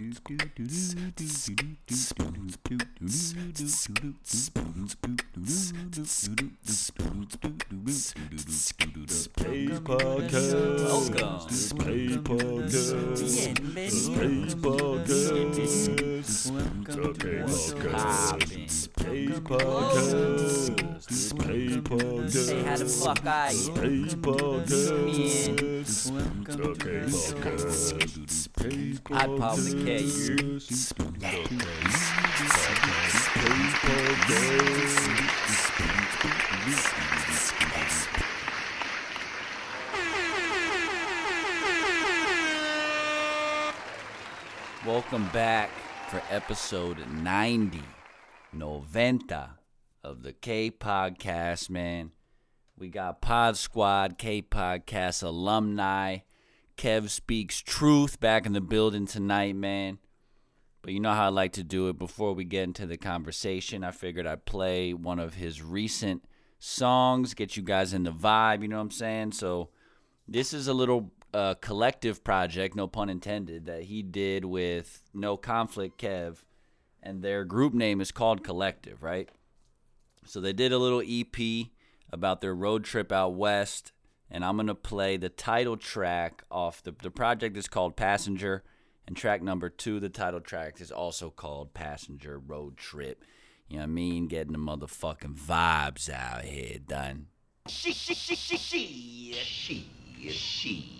Say podcast. Space I'd probably Welcome back for episode 90, Noventa of the K Podcast, man. We got Pod Squad, K Podcast alumni, Kev Speaks Truth back in the building tonight, man. But you know how I like to do it. Before we get into the conversation, I figured I'd play one of his recent songs, get you guys in the vibe, you know what I'm saying? So this is a little uh, collective project, no pun intended, that he did with No Conflict Kev, and their group name is called Collective, right? So they did a little EP about their road trip out west, and I'm gonna play the title track off the the project is called Passenger, and track number two, the title track is also called Passenger Road Trip. You know what I mean? Getting the motherfucking vibes out here, done. She, she, she, she, she, she, she.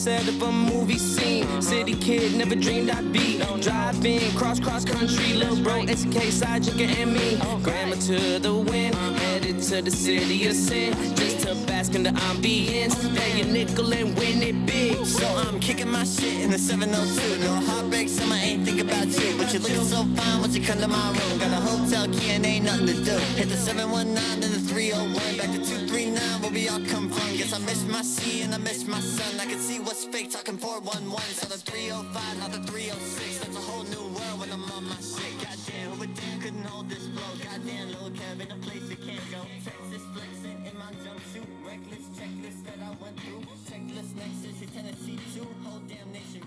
Set of a movie scene. City kid, never dreamed I'd be driving cross cross country. Little bro, SK side chicken and me. Grandma to the wind, headed to the city of sin, just to bask in the ambience. Pay a nickel and win it big. So I'm kicking my shit in the 702. No heartbreak, summer ain't think about you. But you're looking so fine once you come to my room. Got a hotel key and ain't nothing to do. Hit the 719 and the 301. Back to 239 we all come from. Guess I miss my sea and I miss my son. I can see what's fake talking 411. So the 305, not the 306. That's a whole new world when I'm on my shit. Goddamn, who would couldn't hold this flow. Goddamn, little Kev in a place you can't go. Texas flexing in my jumpsuit. Reckless checklist that I went through. Checklist next is Tennessee too. Whole damn nation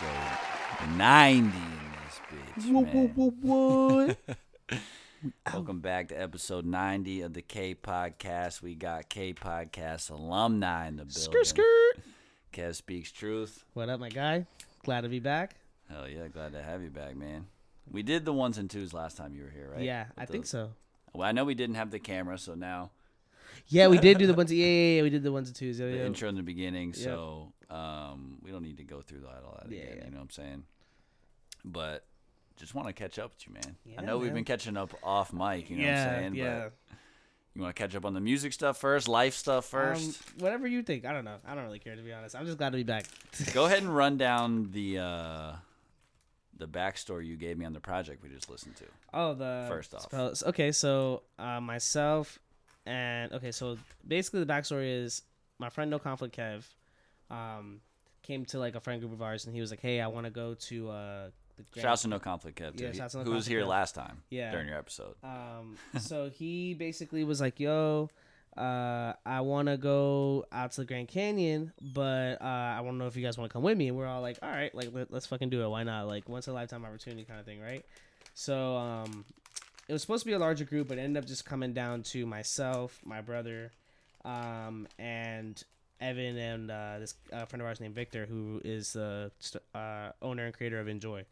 So 90 in this bitch. man. Welcome back to episode 90 of the K Podcast. We got K Podcast alumni in the building. Skirt, skirt. Kev speaks truth. What up, my guy? Glad to be back. Hell yeah, glad to have you back, man. We did the ones and twos last time you were here, right? Yeah, I With think so. Well, I know we didn't have the camera, so now Yeah, we did do the ones. Yeah, yeah, yeah, we did the ones and twos. Yeah, the yeah. intro in the beginning. So Um, we don't need to go through that all that again. yeah. You know what I'm saying? But just want to catch up with you, man. I know we've been catching up off mic. You know what I'm saying? yeah. But you want to catch up on the music stuff first, life stuff first. Um, whatever you think. I don't know. I don't really care to be honest. I'm just glad to be back. Go ahead and run down the uh, the backstory you gave me on the project we just listened to. Oh, the First off. spells. Okay, so uh, myself and okay, so basically the backstory is my friend No Conflict Kev um, came to like a friend group of ours and he was like, "Hey, I want to go to uh, the Grand- Shouts to No Conflict Kev, too. Yeah, shouts to No who was Conflict here Kev. last time Yeah. during your episode. Um, so he basically was like, "Yo, uh, I want to go out to the Grand Canyon, but uh, I want to know if you guys want to come with me." And we're all like, "All right, like let, let's fucking do it. Why not? Like once in a lifetime opportunity kind of thing, right?" So um, it was supposed to be a larger group, but it ended up just coming down to myself, my brother, um, and Evan and uh, this uh, friend of ours named Victor, who is the uh, owner and creator of Enjoy.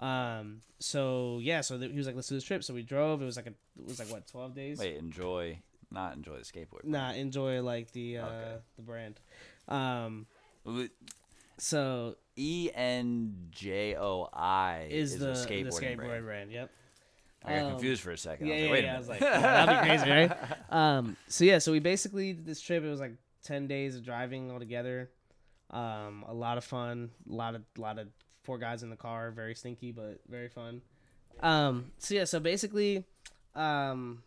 Um. So yeah. So th- he was like, "Let's do this trip." So we drove. It was like a. It was like what, twelve days? Wait, enjoy, not enjoy the skateboard. Nah, enjoy like the uh Okay. the brand. Um. So E N J O I is, is the the skateboard brand. brand. Yep. I got Um, confused for a second. Yeah, I yeah, was like, Wait yeah. a I was like, "Oh, that'd be crazy, right? Um. So yeah. So we basically did this trip. It was like ten days of driving all together. Um. A lot of fun. A lot of lot of four guys in the car. Very stinky, but very fun. Um. So yeah. So basically, um,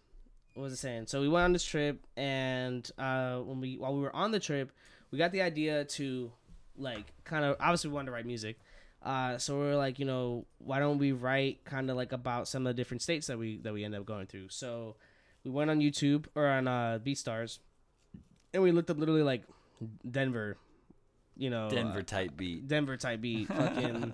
what was I saying? So we went on this trip, and uh, when we while we were on the trip, we got the idea to like kind of obviously we wanted to write music. Uh, so we are like, you know, why don't we write kind of like about some of the different states that we that we end up going through? So we went on YouTube or on uh, BeatStars, and we looked up literally like Denver, you know, Denver uh, type beat. Denver type beat, fucking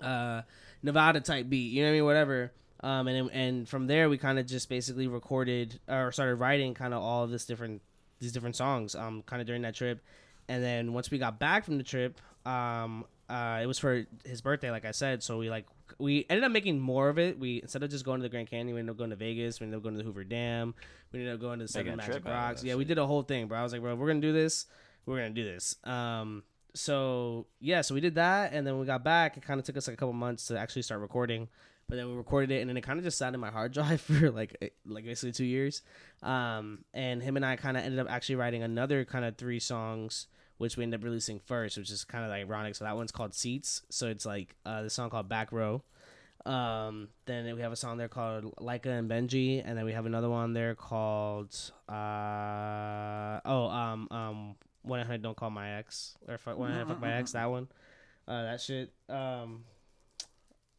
uh, Nevada type beat. You know what I mean? Whatever. Um, and and from there we kind of just basically recorded or started writing kind of all of this different these different songs. Um, kind of during that trip, and then once we got back from the trip, um, uh, it was for his birthday, like I said. So we like we ended up making more of it. We instead of just going to the Grand Canyon, we ended up going to Vegas. We ended up going to the Hoover Dam. We ended up going to the Seven Magic Rocks. Yeah, we did a whole thing, bro. I was like, bro, we're gonna do this. We're gonna do this. Um, so yeah, so we did that, and then we got back. It kind of took us like a couple months to actually start recording, but then we recorded it, and then it kind of just sat in my hard drive for like eh, like basically two years. Um, and him and I kind of ended up actually writing another kind of three songs, which we end up releasing first, which is kind of ironic. So that one's called Seats. So it's like uh, the song called Back Row. Um, then we have a song there called Leica and Benji, and then we have another one there called uh oh um um when I don't call my ex or fuck, when I fuck my ex that one, uh that shit um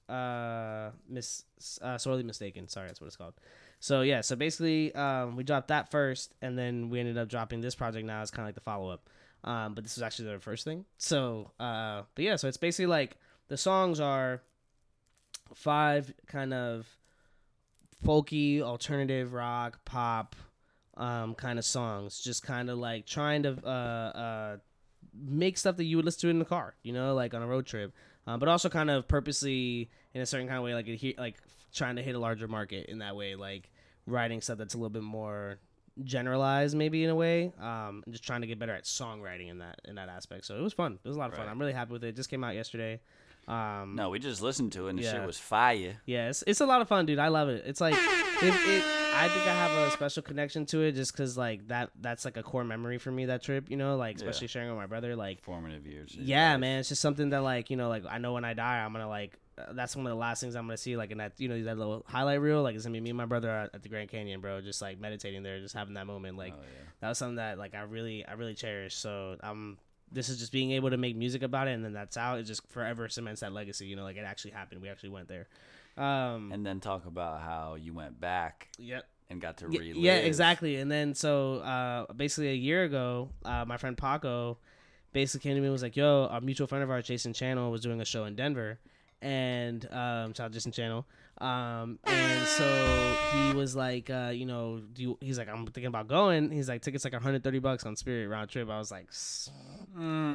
uh miss uh sorely mistaken sorry that's what it's called so yeah so basically um we dropped that first and then we ended up dropping this project now as kind of like the follow-up um but this was actually their first thing. So uh but yeah so it's basically like the songs are five kind of folky alternative rock pop um kind of songs. Just kind of like trying to uh uh make stuff that you would listen to in the car you know like on a road trip. Um, but also kind of purposely in a certain kind of way like adhe- like trying to hit a larger market in that way like writing stuff that's a little bit more generalized maybe in a way um just trying to get better at songwriting in that in that aspect so it was fun it was a lot of fun i'm really happy with it. it just came out yesterday um No, we just listened to it and the shit was fire. yeah, it's, it's a lot of fun, dude. I love it. It's like, it, it, I think I have a special connection to it just because, like, that that's like a core memory for me, that trip, you know, like, Yeah. especially sharing with my brother. Like, Formative years. yeah, life. man, it's just something that, like, you know, like, I know when I die, I'm gonna, like, that's one of the last things I'm gonna see, like, in that, you know, that little highlight reel. Like, it's gonna be me and my brother at, at the Grand Canyon, bro, just like meditating there, just having that moment. Like, Oh, yeah. that was something that, like, I really, I really cherish. So, I'm, this is just being able to make music about it and then that's out. It just forever cements that legacy, you know, like, it actually happened. We actually went there. Um, And then talk about how you went back Yep. and got to relive. Yeah, exactly. And then so uh, basically a year ago, uh, my friend Paco basically came to me and was like, "Yo, a mutual friend of ours, Jason Channel, was doing a show in Denver, and um, shout out Channel. Um, and so he was like, uh, you know, you, he's like, I'm thinking about going. He's like, tickets like 130 bucks on Spirit round trip. I was like, "S-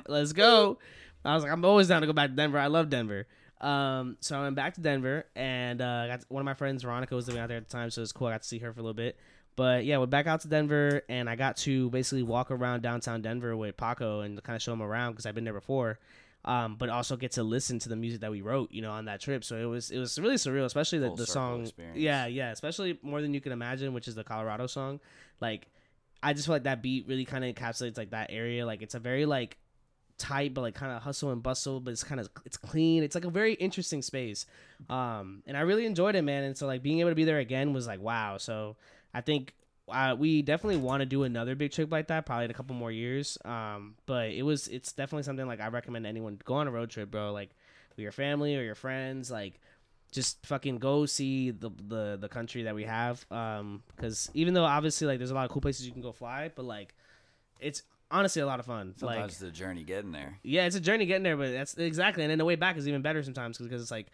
let's go. I was like, I'm always down to go back to Denver. I love Denver. Um, so I went back to Denver, and uh, got one of my friends, Veronica, was living out there at the time, so it was cool. I got to see her for a little bit. But yeah, we're back out to Denver, and I got to basically walk around downtown Denver with Paco and kind of show him around because I've been there before. Um, but also get to listen to the music that we wrote, you know, on that trip. So it was it was really surreal, especially the, Full the song. experience. Yeah, yeah, especially more than you can imagine, which is the Colorado song. Like, I just feel like that beat really kind of encapsulates like that area. Like, it's a very like tight, but like kind of hustle and bustle, but it's kind of it's clean. It's like a very interesting space, um, and I really enjoyed it, man. And so like being able to be there again was like wow. So I think uh, we definitely want to do another big trip like that, probably in a couple more years. Um, but it was it's definitely something like I recommend anyone go on a road trip, bro. Like with your family or your friends, like just fucking go see the the the country that we have. Um, because even though obviously like there's a lot of cool places you can go fly, but like it's honestly a lot of fun. like Sometimes the journey getting there. yeah, it's a journey getting there, but that's exactly, and then the way back is even better sometimes because it's like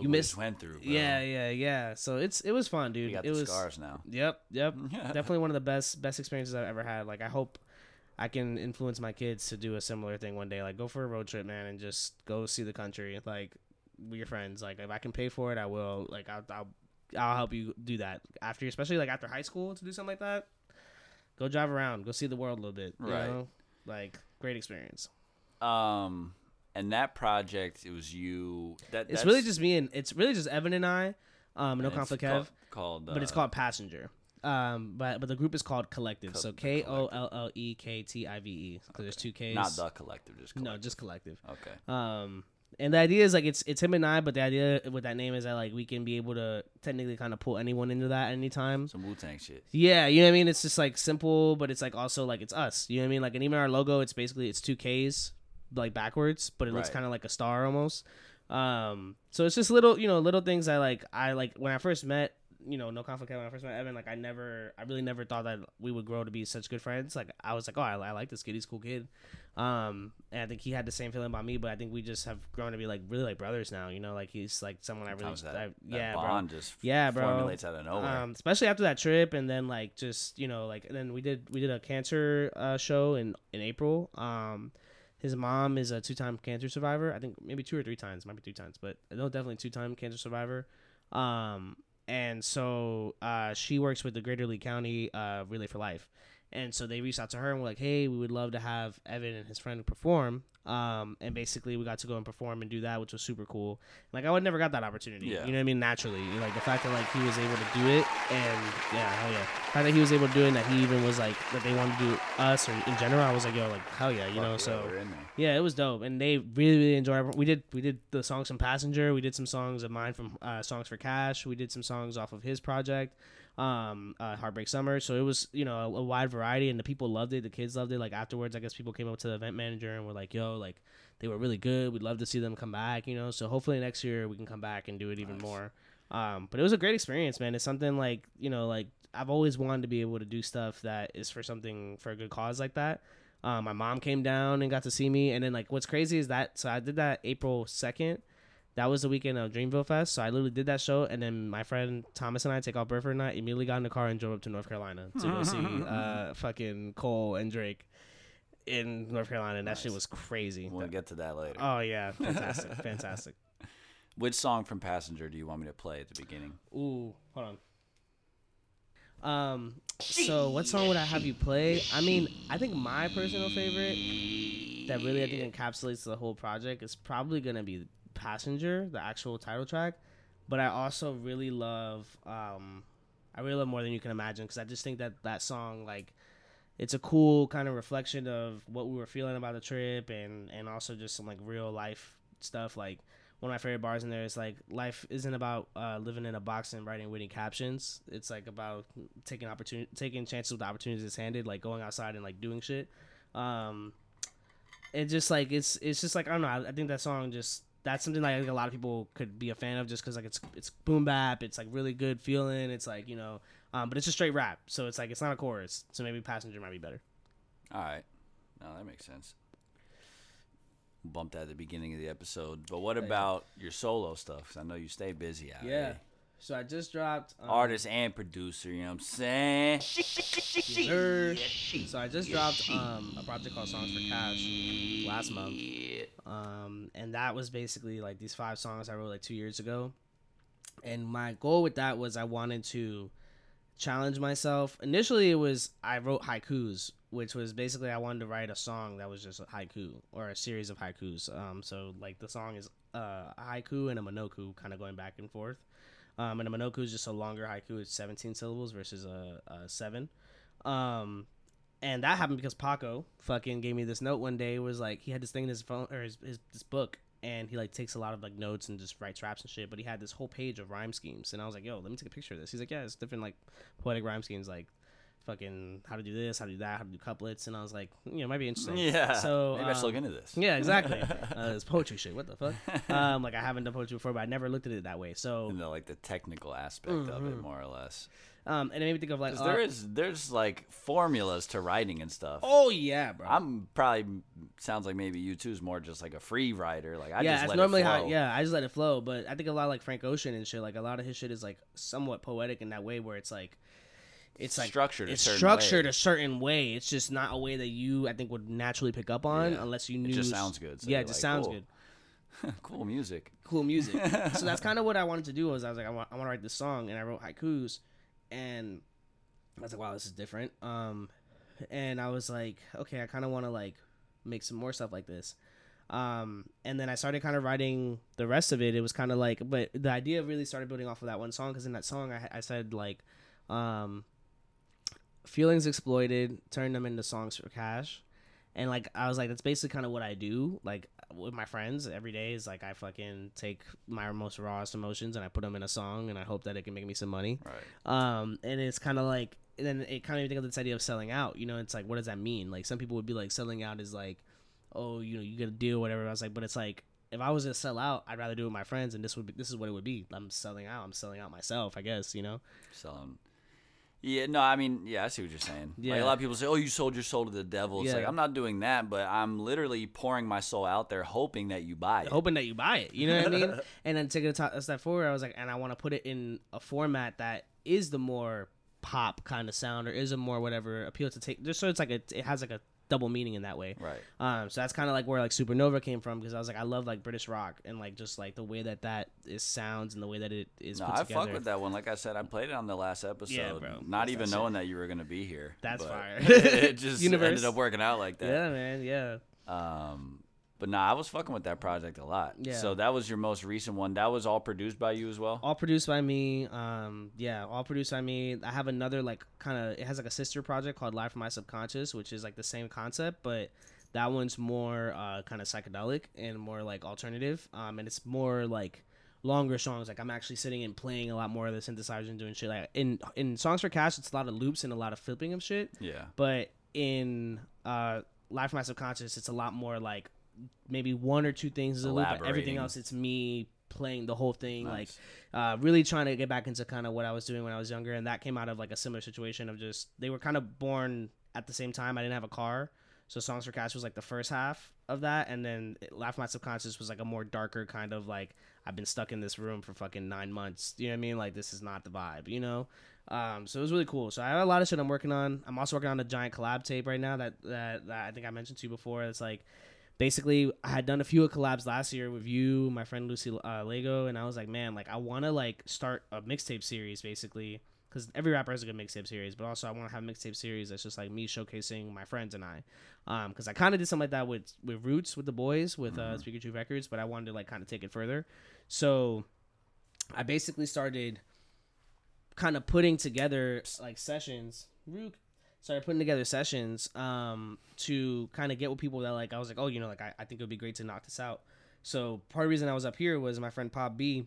you what we miss. just went through. Bro. Yeah, yeah, yeah. So it's it was fun, dude. We got it the was scars now. Yep, yep. Definitely one of the best best experiences I've ever had. Like I hope I can influence my kids to do a similar thing one day. Like go for a road trip, man, and just go see the country. Like with your friends. Like if I can pay for it, I will. Like I'll I'll, I'll help you do that after, especially like after high school to do something like that. Go drive around, go see the world a little bit. You Right. Know? Like great experience. Um, and that project, it was you. That It's really just me and it's really just Evan and I. Um, no conflict, Kev. Called, but it's uh, called Passenger. Um, but but the group is called Collective. Co- so K O L L E K T I V E. Because there's two Ks. not the collective. Just no, collective. just Collective. okay. Um, and the idea is like it's it's him and I, but the idea with that name is that like we can be able to technically kind of pull anyone into that anytime. Some Wu Tang shit. Yeah, you know what I mean. It's just like simple, but it's like also like it's us. You know what I mean? Like and even our logo, it's basically it's two Ks like backwards, but it looks Right. kind of like a star almost. Um, so it's just little you know little things I like. I like when I first met you know no conflict when I first met Evan. Like I never, I really never thought that we would grow to be such good friends. Like I was like, oh, I, I like this kid. He's a cool kid. Um, and I think he had the same feeling about me, but I think we just have grown to be like really like brothers now. You know, like he's like someone I really, Sometimes that, I, that yeah, bro. bond just Yeah, bro. formulates out of nowhere. Um, especially after that trip, and then like just you know like and then we did we did a cancer uh, show in in April. Um, his mom is a two time cancer survivor. I think maybe two or three times, might be three times, but no, definitely two time cancer survivor. Um, and so uh, she works with the Greater Lee County uh, Relay for Life. And so they reached out to her and were like, "Hey, we would love to have Evan and his friend perform." Um, and basically, we got to go and perform and do that, which was super cool. Like I would never got that opportunity. Yeah. You know what I mean? Naturally, like the fact that like he was able to do it, and yeah, hell yeah. The fact that he was able to do it, and that he even was like that they wanted to do us or in general, I was like, yo, like hell yeah, you Fuck know. yeah, so we're in there. yeah, it was dope, and they really really enjoyed. it. We did we did the songs from Passenger. We did some songs of mine from uh, Songs for Cash. We did some songs off of his project, um, uh, Heartbreak Summer. So it was you know a, a wide variety, and the people loved it. The kids loved it. Like afterwards, I guess people came up to the event manager and were like, "Yo, like they were really good. We'd love to see them come back." You know, so hopefully next year we can come back and do it even Nice. more. Um, but it was a great experience, man. It's something like you know, like I've always wanted to be able to do stuff that is for something for a good cause like that. Um, my mom came down and got to see me, and then like what's crazy is that so I did that April second. That was the weekend of Dreamville Fest, so I literally did that show, and then my friend Thomas and I take off Burford night, immediately got in the car and drove up to North Carolina to go see uh fucking Cole and Drake in North Carolina, and that shit was crazy. We'll get to that later. Oh yeah, fantastic, fantastic. Which song from Passenger do you want me to play at the beginning? Ooh, hold on. Um, so what song would I have you play? I mean, I think my personal favorite that really I think encapsulates the whole project is probably gonna be Passenger, the actual title track. But I also really love, um, I really love more than you can imagine because I just think that that song like. It's a cool kind of reflection of what we were feeling about the trip, and and also just some like real life stuff. Like one of my favorite bars in there is like life isn't about uh, living in a box and writing witty captions. It's like about taking opportunity, taking chances with opportunities it's handed, like going outside and like doing shit. Um, and just like it's it's just like I don't know. I, I think that song just that's something like I think a lot of people could be a fan of just because like it's it's boom bap. It's like really good feeling. It's like you know, um, but it's just straight rap. So it's like it's not a chorus. So maybe Passenger might be better. All right. No, that makes sense. bumped that at the beginning of the episode. But what about your solo stuff? 'Cause I know you stay busy out here. So I just dropped um, Artist and producer, you know what I'm saying? Sir. So I just dropped um, a project called Songs for Cash last month. Um, and that was basically like these five songs I wrote like two years ago. And my goal with that was I wanted to challenge myself. Initially, it was I wrote haikus, which was basically I wanted to write a song that was just a haiku or a series of haikus. Um, so like the song is uh, a haiku and a monoku, kind of going back and forth. Um, and a monoku is just a longer haiku. It's 17 syllables versus a, a seven. Um, and that happened because Paco fucking gave me this note one day. Was like he had this thing in his phone or his, his this book, and he like takes a lot of like notes and just writes raps and shit. But he had this whole page of rhyme schemes, and I was like, "Yo, let me take a picture of this." He's like, "Yeah, it's different like poetic rhyme schemes, like fucking how to do this, how to do that, how to do couplets." And I was like, "You know, it might be interesting." Yeah. So maybe I should look um, into this. Yeah, exactly. uh, it's poetry shit. What the fuck? um, like I haven't done poetry before, but I never looked at it that way. So, And the, like the technical aspect of Mm-hmm. it, more or less. um, and it made me think of like, there is there's like formulas to writing and stuff. oh yeah, bro. I'm probably sounds like maybe you too is more just like a free writer. Like I yeah, just let normally it flow. how. Yeah, I just let it flow. But I think a lot of, like Frank Ocean and shit. Like a lot of his shit is like somewhat poetic in that way, where it's like, it's like Structured a It's certain structured way. a certain way. It's just not a way that you I think would naturally pick up on Yeah. unless you knew. It just sounds good, so yeah, it just like, sounds cool. good. cool music. Cool music. so that's kind of what I wanted to do. Was I was like, I want, I want to write this song, and I wrote haikus, and I was like, wow, this is different. Um, and I was like, okay, I kind of want to like make some more stuff like this. Um, and then I started kind of writing the rest of it. It was kind of like, but the idea really started building off of that one song because in that song I, I said like, um, feelings exploited, turn them into songs for cash. And like I was like, that's basically kind of what I do. Like with my friends every day is like I fucking take my most rawest emotions and I put them in a song and I hope that it can make me some money. Right. Um, and it's kind of like, and then it kind of even think of this idea of selling out. You know, it's like, what does that mean? Like some people would be like, selling out is like, oh, you know, you get a deal, whatever. I was like, but it's like, if I was to sell out, I'd rather do it with my friends, and this would be, this is what it would be. I'm selling out. I'm selling out myself, I guess. You know. Selling. Yeah, no, I mean, yeah, I see what you're saying. Like, a lot of people say, "Oh, you sold your soul to the devil." It's like I'm not doing that, but I'm literally pouring my soul out there, hoping that you buy it. hoping that you buy it. You know what I mean? And then taking a step forward, I was like, and I want to put it in a format that is the more pop kind of sound, or is a more whatever appeal to take. Just so it's like a, it has like a double meaning in that way. Right. Um, so that's kind of like where like Supernova came from because I was like, I love like British rock and like just like the way that that is sounds and the way that it is No, I together. fuck with that one. Like I said, I played it on the last episode, bro. not That's even that knowing that you were gonna be here. That's fire. it just Universe. ended up working out like that. Yeah, man. Yeah. Um, but nah, I was fucking with that project a lot. Yeah. So that was your most recent one. That was all produced by you as well. all produced by me um yeah all produced by me i have another like kind of it has like a sister project called live from my subconscious which is like the same concept but that one's more uh kind of psychedelic and more like alternative um and it's more like longer songs like i'm actually sitting and playing a lot more of the synthesizer and doing shit like in in songs for cash it's a lot of loops and a lot of flipping of shit Yeah. but in uh live from my subconscious it's a lot more like maybe one or two things is a loop but everything else it's me playing the whole thing Nice. like uh, really trying to get back into kind of what I was doing when I was younger, and that came out of like a similar situation of just they were kind of born at the same time. I didn't have a car, so Songs for Cash was like the first half of that, and then Laugh My Subconscious was like a more darker kind of like I've been stuck in this room for fucking nine months. You know what I mean? Like this is not the vibe, you know. Um, so it was really cool. So I have a lot of shit I'm working on. I'm also working on a giant collab tape right now that that, that I think I mentioned to you before. It's like basically I had done a few of collabs last year with you, my friend Lucy uh, Lego, and I was like, man, like I want to like start a mixtape series basically because every rapper has a good mixtape series, but also I want to have a mixtape series that's just like me showcasing my friends and I, um, because I kind of did something like that with with Roots with the boys with uh, Speaker Two Records, but I wanted to like kind of take it further, so I basically started kind of putting together like sessions. Rook started putting together sessions um to kind of get with people that like I was like, oh, you know, like I, I think it would be great to knock this out. So part of the reason I was up here was my friend Pop B.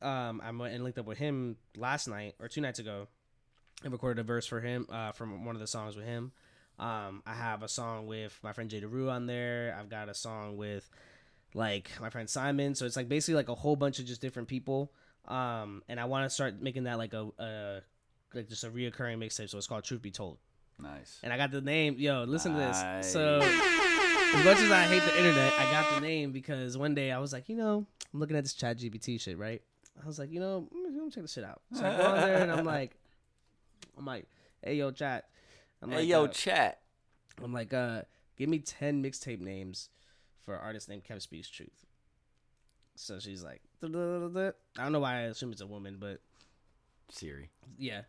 Um, I went and linked up with him last night or two nights ago, and recorded a verse for him uh, from one of the songs with him. Um, I have a song with my friend Jay DeRue on there. I've got a song with like my friend Simon. So it's like basically like a whole bunch of just different people. Um, and I want to start making that like a, a like just a reoccurring mixtape. So it's called Truth Be Told. Nice. And I got the name. Yo, listen to this. So as much as I hate the internet, I got the name because one day I was like, you know, I'm looking at this Chat GPT shit, right? I was like, you know, let me check this shit out. So I go on there and I'm like, I'm like, hey yo, chat. I'm like, Hey like, yo, uh, chat. I'm like, uh, give me ten mixtape names for an artist named Kev Speaks Truth. So she's like, "Duh, duh, duh, duh." I don't know why I assume it's a woman, but Siri. yeah.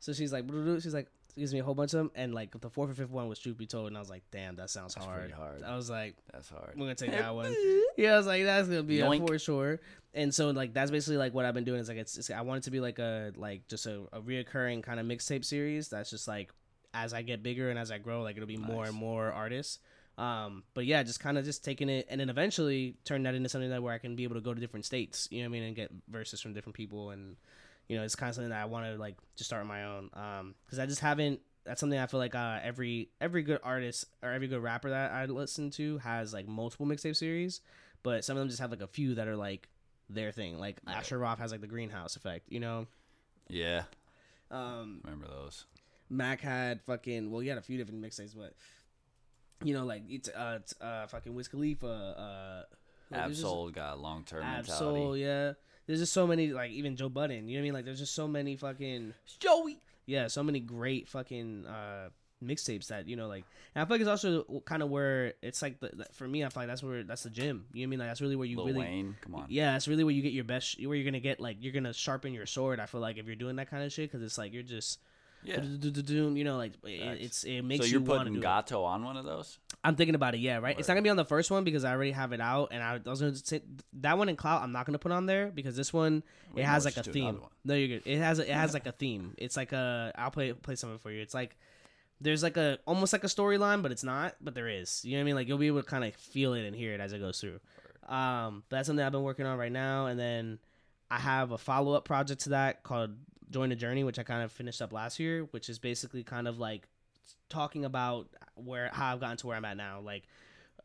So she's like, she's like, gives me a whole bunch of them, and like the fourth or fifth one was truth be told, and I was like, damn, that sounds That's hard. hard. I was like, That's hard. We're gonna take that one. Yeah, I was like, that's gonna be a for sure. And so like that's basically like what I've been doing is like it's, it's I want it to be like a like just a, a reoccurring kind of mixtape series. That's just like as I get bigger and as I grow, like it'll be more and more artists. Um, but yeah, just kind of just taking it and then eventually turn that into something that where I can be able to go to different states. You know what I mean, and get verses from different people and you know it's kind of something that I want to like just start my own. Um, because I just haven't. That's something I feel like uh every every good artist or every good rapper that I listen to has like multiple mixtape series, but some of them just have like a few that are like their thing. Like Asher Roth has like the greenhouse effect, you know. Yeah, Um, remember those? Mac had fucking well, he had a few different mixtapes, but you know, like it's uh, it's, uh fucking Wiz Khalifa, uh, Absol got long term Absol, mentality. yeah. There's just so many, like even Joe Budden. You know what I mean? Like there's just so many fucking Joey. yeah, so many great fucking uh mixtapes that you know like. And I feel like it's also kind of where it's like the, for me. I feel like that's where that's the gym. You know what I mean? Like that's really where you Lil really Wayne, come on. yeah, that's really where you get your best. Where you're gonna get like you're gonna sharpen your sword. I feel like if you're doing that kind of shit, because it's like you're just Yeah. you know like it, it's it makes So you you're to putting do it. Gato on one of those? I'm thinking about it. Yeah, right. It's not gonna be on the first one because I already have it out, and I, I was gonna say that one in clout. I'm not gonna put on there because this one it has like a just do another theme. No, you're good. It has it has like a theme. It's like a I'll play play something for you. It's like there's like a almost like a storyline, but it's not. But there is. You know what I mean? Like you'll be able to kind of feel it and hear it as it goes through. Um, but that's something I've been working on right now, and then I have a follow up project to that called Join a Journey, which I kind of finished up last year, which is basically kind of like talking about where how I've gotten to where I'm at now, like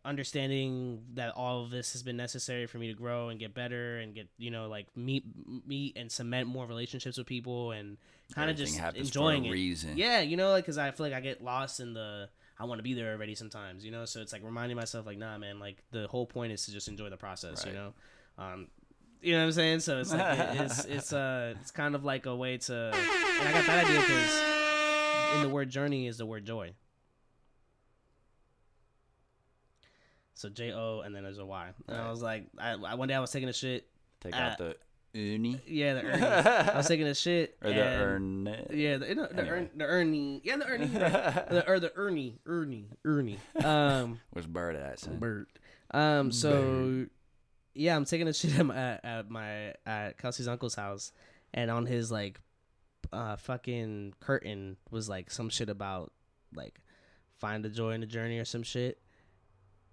understanding that all of this has been necessary for me to grow and get better and get you know like meet meet and cement more relationships with people and kind of just enjoying it. reason. Yeah, you know, like because I feel like I get lost in the I want to be there already sometimes, you know. So it's like reminding myself, like, nah, man, like the whole point is to just enjoy the process, you know. Um, you know what I'm saying? So it's like it- it's it's uh it's kind of like a way to, and I got that idea because in the word journey is the word joy. So J O and then there's a Y, and I was like, I, I one day I was taking a shit. Take Uh, out the uni Yeah, the Ernie. I was taking a shit. or the Ernie. Yeah, the, the, the, Anyway. Ern, the Ernie. Yeah, the Ernie. the, or the Ernie. Ernie. Ernie. Um, Where's Bird at? Son? Bert. Um, so yeah, I'm taking a shit at my, at, my at Kelsey's uncle's house, and on his like, uh, fucking curtain was like some shit about like find the joy in the journey or some shit,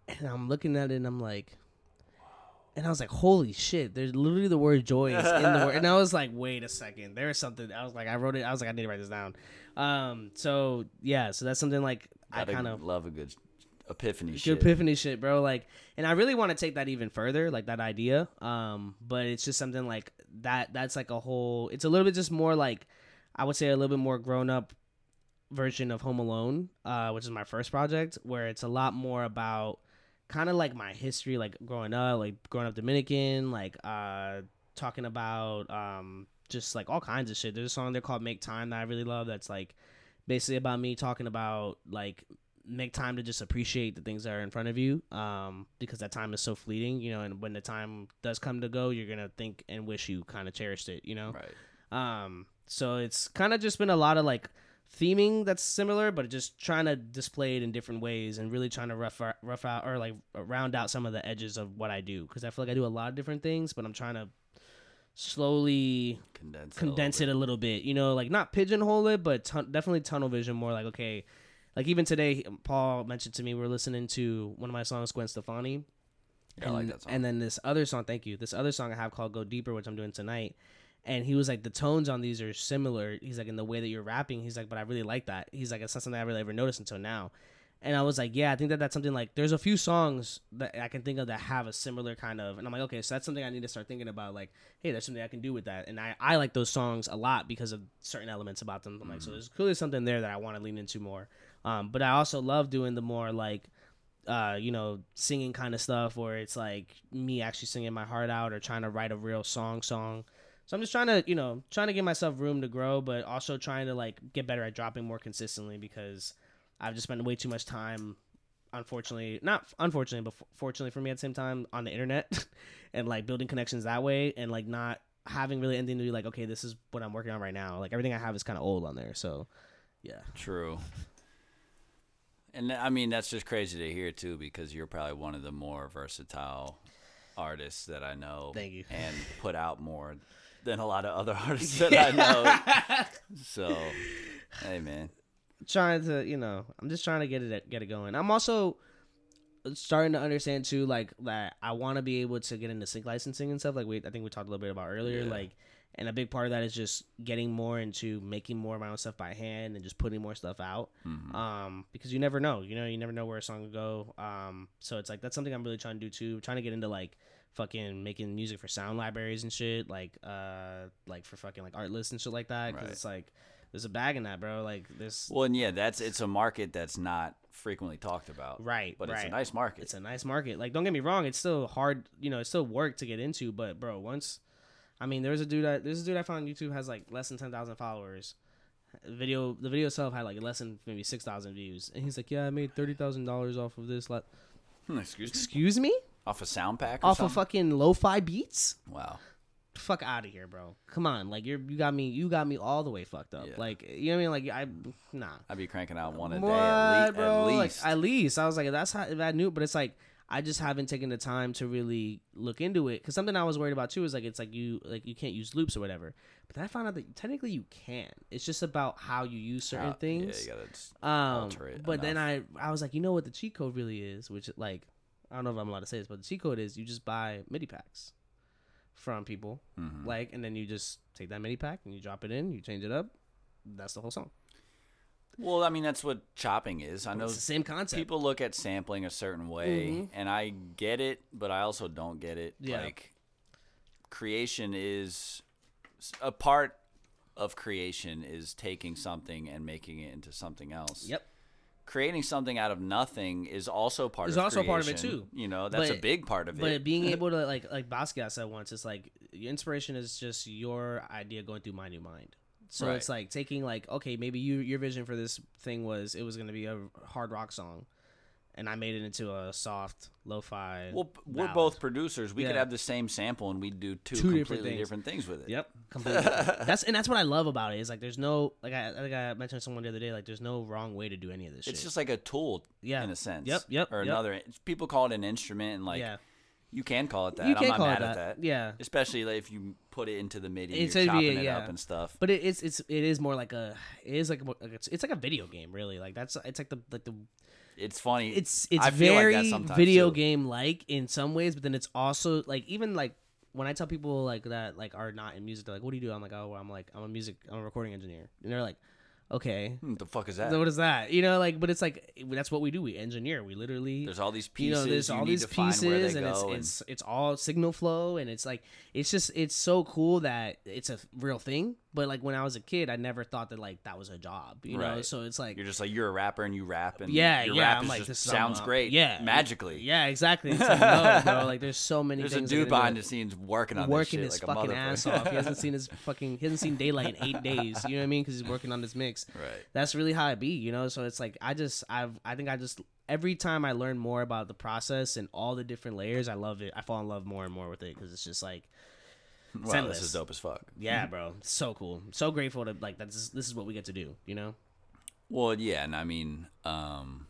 and I'm looking at it and I'm like. And I was like, "Holy shit!" There's literally the word "joy" is in the word, and I was like, "Wait a second, there is something." I was like, I wrote it. I was like, I need to write this down. Um, so yeah, so that's something like I Gotta kind of love a good epiphany Good shit. epiphany shit, bro. Like, and I really want to take that even further, like that idea. Um, but it's just something like that. That's like a whole. It's a little bit just more like, I would say a little bit more grown up version of Home Alone, uh, which is my first project, where it's a lot more about kind of like my history, like growing up, like growing up Dominican, like uh, talking about um, just like all kinds of shit. There's a song there called "Make Time" that I really love. That's like basically about me talking about like make time to just appreciate the things that are in front of you um because that time is so fleeting you know and when the time does come to go you're gonna think and wish you kind of cherished it you know Right. um so it's kind of just been a lot of like theming that's similar but just trying to display it in different ways and really trying to rough out, rough out or like round out some of the edges of what i do because i feel like i do a lot of different things but i'm trying to slowly Condense. condense it a little bit you know like not pigeonhole it but definitely tunnel vision more like okay like even today paul mentioned to me we are listening to one of my songs gwen stefani. Yeah, I like and, that song. and then this other song thank you this other song i have called go deeper which i'm doing tonight. And he was like the tones on these are similar. He's like in the way that you're rapping. He's like but i really like that. He's like it's not something i really ever noticed until now. And i was like yeah i think that that's something like there's a few songs that i can think of that have a similar kind of and i'm like okay so that's something i need to start thinking about like hey there's something i can do with that. And i, I like those songs a lot because of certain elements about them. I'm like so mm-hmm. there's clearly something there that i want to lean into more um, but i also love doing the more like uh, you know, singing kind of stuff where it's like me actually singing my heart out or trying to write a real song song. So I'm just trying to, you know, trying to give myself room to grow, but also trying to like get better at dropping more consistently because I've just spent way too much time, unfortunately, not unfortunately, but fortunately for me at the same time on the internet and like building connections that way and like not having really anything to do like okay, this is what I'm working on right now. Like everything I have is kind of old on there. So yeah, True. And I mean that's just crazy to hear too because you're probably one of the more versatile artists that I know. Thank you. And put out more than a lot of other artists that I know. so, hey man. trying to you know i'm just trying to get it get it going i'm also starting to understand too like that i want to be able to get into sync licensing and stuff like we i think we talked a little bit about earlier Yeah. like and a big part of that is just getting more into making more of my own stuff by hand and just putting more stuff out Mm-hmm. um because you never know you know you never know where a song will go um so it's like that's something i'm really trying to do too trying to get into like fucking making music for sound libraries and shit like uh like for fucking like Artlists and shit like that because Right. it's like there's a bag in that bro like this Well, and yeah, that's it's a market that's not frequently talked about. Right, But it's a nice market. it's a nice market. Like, don't get me wrong, it's still hard. You know, it's still work to get into. But bro, once, I mean, there's a dude. I, there's a dude I found on YouTube has like less than ten thousand followers. Video, the video itself had like less than maybe six thousand views, and he's like, "Yeah, I made thirty thousand dollars off of this." Like, Hmm, excuse me. excuse me, Off a sound pack. Or off of fucking lo-fi beats. Wow. Fuck out of here, bro. Come on, like you're you got me, you got me all the way fucked up. Yeah. Like, you know what I mean? Like, I nah. I'd be cranking out one a What, day at, le- bro? at Like, least. at least I was like, that's how if I knew, but it's like I just haven't taken the time to really look into it. Because something I was worried about too is like it's like you like you can't use loops or whatever. But then I found out that technically you can. It's just about how you use certain How- things. Yeah, you gotta um, alter it but then. I I was like, you know what the cheat code really is, which like I don't know if I'm allowed to say this, but the cheat code is you just buy MIDI packs from people, Mm-hmm. like, and then you just take that MIDI pack and you drop it in, you change it up. That's the whole song. Well, I mean, that's what chopping is. I know It's the same concept. people look at sampling a certain way, Mhm. and I get it, but I also don't get it. Yeah. Like, creation is a part of creation is taking something and making it into something else. Yep. Creating something out of nothing is also part Is of also a part of it, too. You know, that's a big part of But it. But being able to like like Basquiat said once, it's like your inspiration is just your idea going through my new mind. So Right. it's like taking like okay, maybe you your vision for this thing was it was gonna be a hard rock song, and I made it into a soft lo-fi. well, we're ballad. both producers. We could have the same sample and we'd do two, Two different completely things. different things with it. Yep, completely. that's and that's what I love about it is like there's no like I, I think I mentioned to someone the other day like there's no wrong way to do any of this It's shit. just like a tool, Yeah. in a sense. Yep, yep, Or yep. another. People call it an instrument, and like yeah, you can call it that. you I'm can not call mad it at that. that. Yeah, Especially like, if you put it into the MIDI, It's you're chopping yeah, it yeah. up and stuff. But it's it's it is more like a it is like, a, it's, it's like a video game really like that's it's like the like the it's funny. it's it's I feel like that very video too. game like in some ways, but then it's also like even like when I tell people like that like are not in music, they're like, "What do you do?" I'm like, "Oh, well, I'm like I'm a music I'm a recording engineer," and they're like, "Okay." Hmm, the fuck is that? What is that? You know, like, but it's like that's what we do. We engineer. We literally There's all these you pieces. know, there's you all these pieces, and it's and it's it's all signal flow, and it's like it's just it's so cool that it's a real thing. But like when I was a kid, I never thought that like that was a job, you know. So it's like you're just like you're a rapper and you rap and yeah, your yeah. rap I'm like just this sounds I'm, great. yeah, magically. Yeah, exactly. It's like, no, bro. Like there's so many. There's a dude behind the scenes working on working this his like fucking a ass off. He hasn't seen his fucking. He hasn't seen daylight in eight days. You know what I mean? Because he's working on this mix. Right. That's really how it be. You know. So it's like I just I've I think I just every time I learn more about the process and all the different layers, I love it. I fall in love more and more with it because it's just like Wow, endless. this is dope as fuck. yeah, bro, so cool. So grateful to like that's this is what we get to do. You know. Well, yeah, and I mean, um,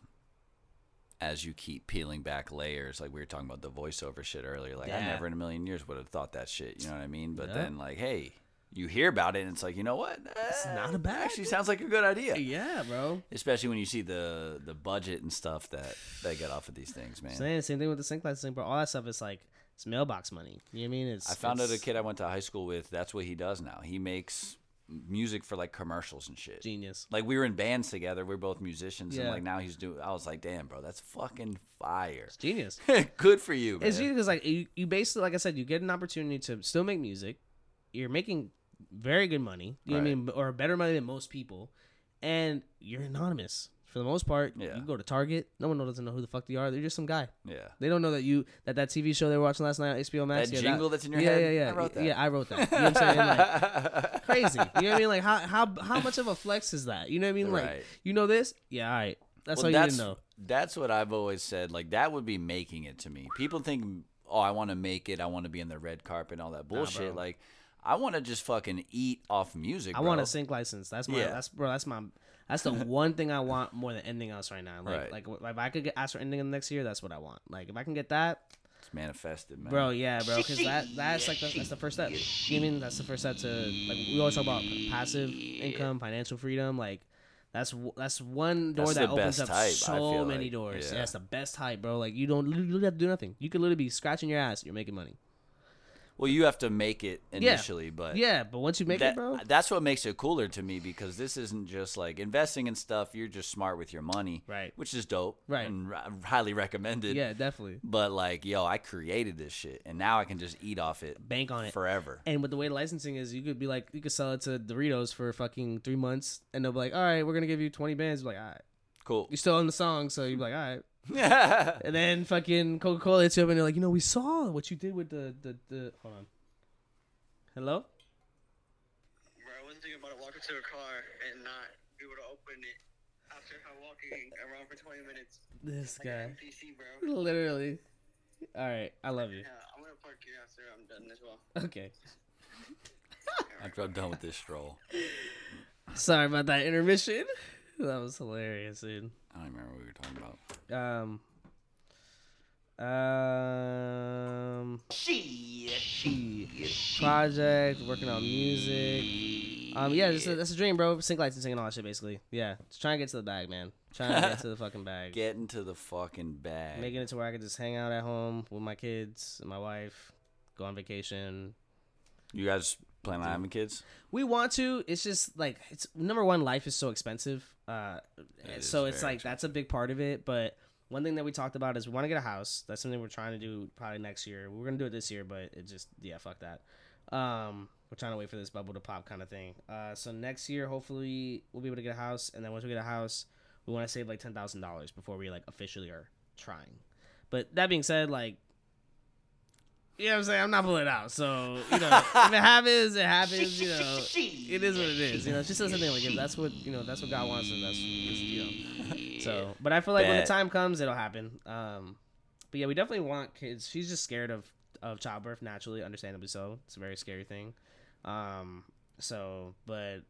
as you keep peeling back layers, like we were talking about the voiceover shit earlier, like I never in a million years would have thought that shit. You know what I mean? But Yeah. then, like, hey, you hear about it, and it's like, you know what? It's not a bad Actually, sounds like a good idea. Yeah, bro. Especially when you see the the budget and stuff that they get off of these things, man. Same, same thing with the sync licensing, bro. All that stuff is like it's mailbox money. You know what I mean? It's I found out a kid I went to high school with. That's what he does now. He makes music for like commercials and shit. genius. Like we were in bands together. We are both musicians, and Yeah. like now he's doing. I was like, damn, bro, that's fucking fire. It's genius. Good for you, man. It's genius because like you, you basically like I said, you get an opportunity to still make music. You're making very good money. You know what I mean, or better money than most people, and you're anonymous for the most part. Yeah. You go to Target, no one doesn't know who the fuck you are. They're just some guy. yeah. They don't know that you that that TV show they were watching last night on HBO Max. That yeah, jingle that's in your yeah, head? Yeah, yeah, I wrote that. Yeah, I wrote that. You know what I'm saying? Like, crazy. You know what I mean? Like how how how much of a flex is that? You know what I mean? Like Right. you know this? Yeah, all right. That's Well, all you that's didn't know. that's what I've always said. Like that would be making it to me. People think, oh, I want to make it. I want to be in the red carpet and all that bullshit. bro. like I want to just fucking eat off music. I bro. want a sync license. That's my. Yeah. That's bro. That's my. That's the one thing I want more than anything else right now. Like, Right. like if I could get asked for anything in the next year, that's what I want. Like, if I can get that, It's manifested, man. bro, yeah, bro, because that that's like the, that's the first step. You know what I mean that's the first step to like we always talk about passive income, financial freedom. Like, that's w- that's one door That's that opens up type, so many like. doors. Yeah. Yeah, it's the best hype, bro. Like, you don't literally have to do nothing. You could literally be scratching your ass. You're making money. Well, you have to make it initially, but Yeah, but once you make that, it, bro, that's what makes it cooler to me because this isn't just like investing in stuff. You're just smart with your money, Right. Which is dope, Right. And r- highly recommended. yeah, definitely But like, yo, I created this shit, and now I can just eat off it bank on it. forever. And with the way the licensing is, you could be like, you could sell it to Doritos for fucking three months, and they'll be like, all right, we're gonna give you twenty bands. You're like, all right, Cool. you're still own the song, so you're like, all right. Yeah. And then fucking Coca Cola hits you up, and they're like, you know, we saw what you did with the the the. Hold on. Hello. Bro, I wasn't thinking about to walk into a car and not be able to open it after I'm walking around for 20 minutes. This Like guy. NPC, bro. Literally. All right, I love you. Yeah, I'm gonna park here after I'm done as well. Okay. After I'm done with this stroll, Sorry about that intermission. That was hilarious, dude. I don't remember what we were talking about. Um. Um. she, she, Project, working on music. Um, yeah, that's a, that's a dream, bro. Sync licensing and singing all that shit, basically. Yeah, just trying to get to the bag, man. Trying to get to the fucking bag. Getting to the fucking bag. Making it to where I can just hang out at home with my kids and my wife, go on vacation. you guys plan on having kids? We want to. It's just like it's number one. Life is so expensive. Uh, so it's like that's a big part of it. But one thing that we talked about is we want to get a house. That's something we're trying to do probably next year. We are gonna do it this year, but it just yeah, fuck that. Um, we're trying to wait for this bubble to pop kind of thing. Uh, so next year, hopefully, we'll be able to get a house, and then once we get a house, we want to save like ten thousand dollars before we like officially are trying. But that being said, like. You know what I'm saying? I'm not pulling it out. So, you know, if it happens, it happens, you know. It is what it is. You know, it's just something like if that's what you know, that's what God wants and that's you know. So but I feel like when the time comes it'll happen. Um but yeah, we definitely want kids. She's just scared of of childbirth naturally, understandably so. It's a very scary thing. Um so but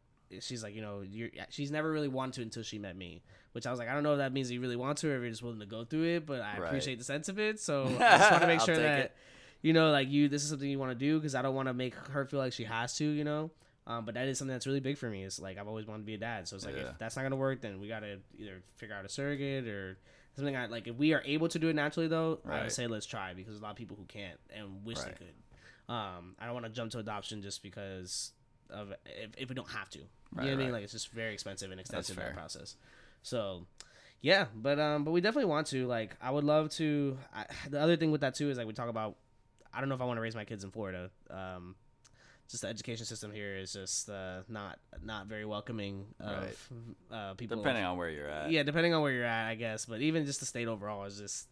she's like, you know, you're she's never really wanted to until she met me. Which I was like, I don't know if that means you really want to or if you're just willing to go through it, but I Right. appreciate the sense of it. So I just want to make sure that it. You know, like you, this is something you want to do because I don't want to make her feel like she has to, you know. Um, but that is something that's really big for me. It's like I've always wanted to be a dad, so it's like Yeah. if that's not gonna work, then we gotta either figure out a surrogate or something. I like if we are able to do it naturally, though, I would say let's try because there's a lot of people who can't and wish Right. they could. Um, I don't want to jump to adoption just because of if, if we don't have to. You know what I mean? Like it's just very expensive and extensive that process. So yeah, but um, but we definitely want to. Like, I would love to. I, the other thing with that too is like we talk about. I don't know if I want to raise my kids in Florida. Um, just the education system here is just uh, not not very welcoming of uh, people. Depending on where you're at. yeah, depending on where you're at, I guess. But even just the state overall is just.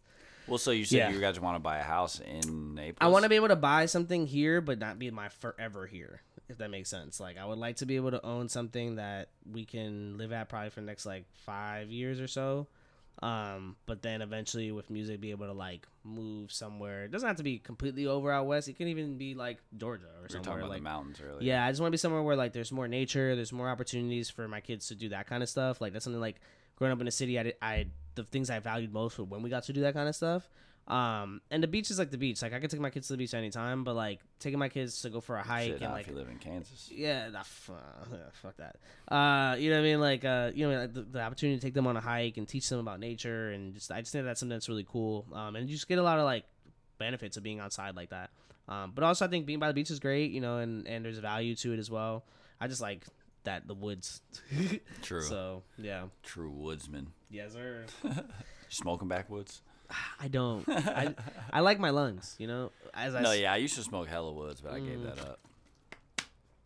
Well, so you said Yeah. you guys want to buy a house in Naples? I want to be able to buy something here, but not be my forever here. If that makes sense. Like I would like to be able to own something that we can live at probably for the next like five years or so. Um, but then eventually with music, be able to like move somewhere. It doesn't have to be completely over out west. It can even be like Georgia or We somewhere talking about like the mountains earlier. yeah, I just want to be somewhere where like there's more nature, there's more opportunities for my kids to do that kind of stuff. Like that's something like growing up in the city, I, I the things I valued most were when we got to do that kind of stuff. Um, and the beach is like the beach. Like I could take my kids to the beach anytime, but like taking my kids to go for a hike Shit, and like if you live in Kansas. yeah, nah, f- uh, fuck that. Uh, you know what I mean? Like, uh, you know, like the, the opportunity to take them on a hike and teach them about nature and just, I just think that's something that's really cool. Um, and you just get a lot of like benefits of being outside like that. Um, but also I think being by the beach is great, you know, and and there's value to it as well. I just like that the woods. True. so yeah, True woodsman. yes sir. Smoking backwoods? I don't. I I like my lungs, you know. As I No, s- yeah, I used to smoke hella woods, but I gave that up.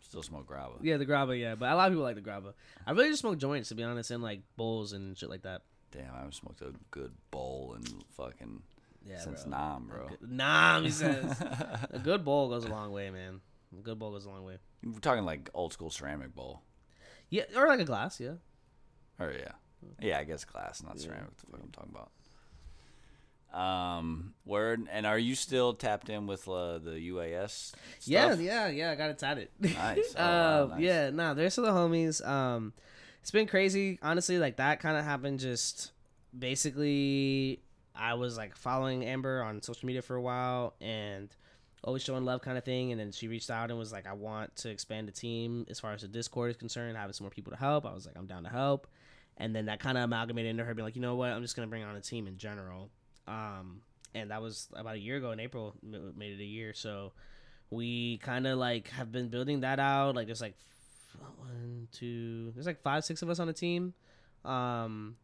Still smoke grabba. Mm. Yeah, the grabba, yeah, but a lot of people like the grabba. I really just smoke joints to be honest, and like bowls and shit like that. Damn, I haven't smoked a good bowl in fucking Yeah, since bro. Nam, bro. Nah, he says. a good bowl goes a long way, man. A good bowl goes a long way. We're talking like old school ceramic bowl. Yeah, or like a glass, yeah. Or yeah, yeah, I guess glass, not ceramic. What the fuck I'm talking about? Um, word. And are you still tapped in with uh, the UAS? Stuff? Yeah, yeah, yeah. I got it tatted. Nice. Oh, uh, wow, nice. Yeah, nah, they're still the homies. Um, it's been crazy. Honestly, like that kind of happened. Just basically, I was like following Amber on social media for a while and always showing love kind of thing. And then she reached out and was like, "I want to expand the team as far as the Discord is concerned, having some more people to help." I was like, "I'm down to help." And then that kind of amalgamated into her being like, "You know what? I'm just gonna bring on a team in general." Um, and that was about a year ago in April. Made it a year, so we kind of like have been building that out. Like there's like one, two, there's like five, six of us on the team. Um,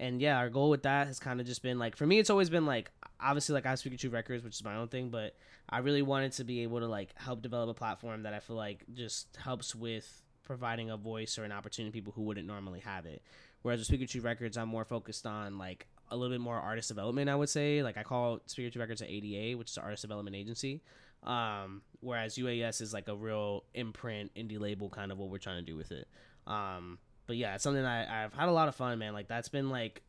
and yeah, our goal with that has kind of just been like for me, it's always been like obviously like I have Pikachu Records, which is my own thing, but I really wanted to be able to like help develop a platform that I feel like just helps with providing a voice or an opportunity to people who wouldn't normally have it. Whereas with Pikachu Records, I'm more focused on like a little bit more artist development. I would say like I call Pikachu Records an ADA, which is an artist development agency. Um, whereas UAS is like a real imprint indie label kind of what we're trying to do with it. Um, but yeah, it's something I, I've had a lot of fun, man. Like that's been like,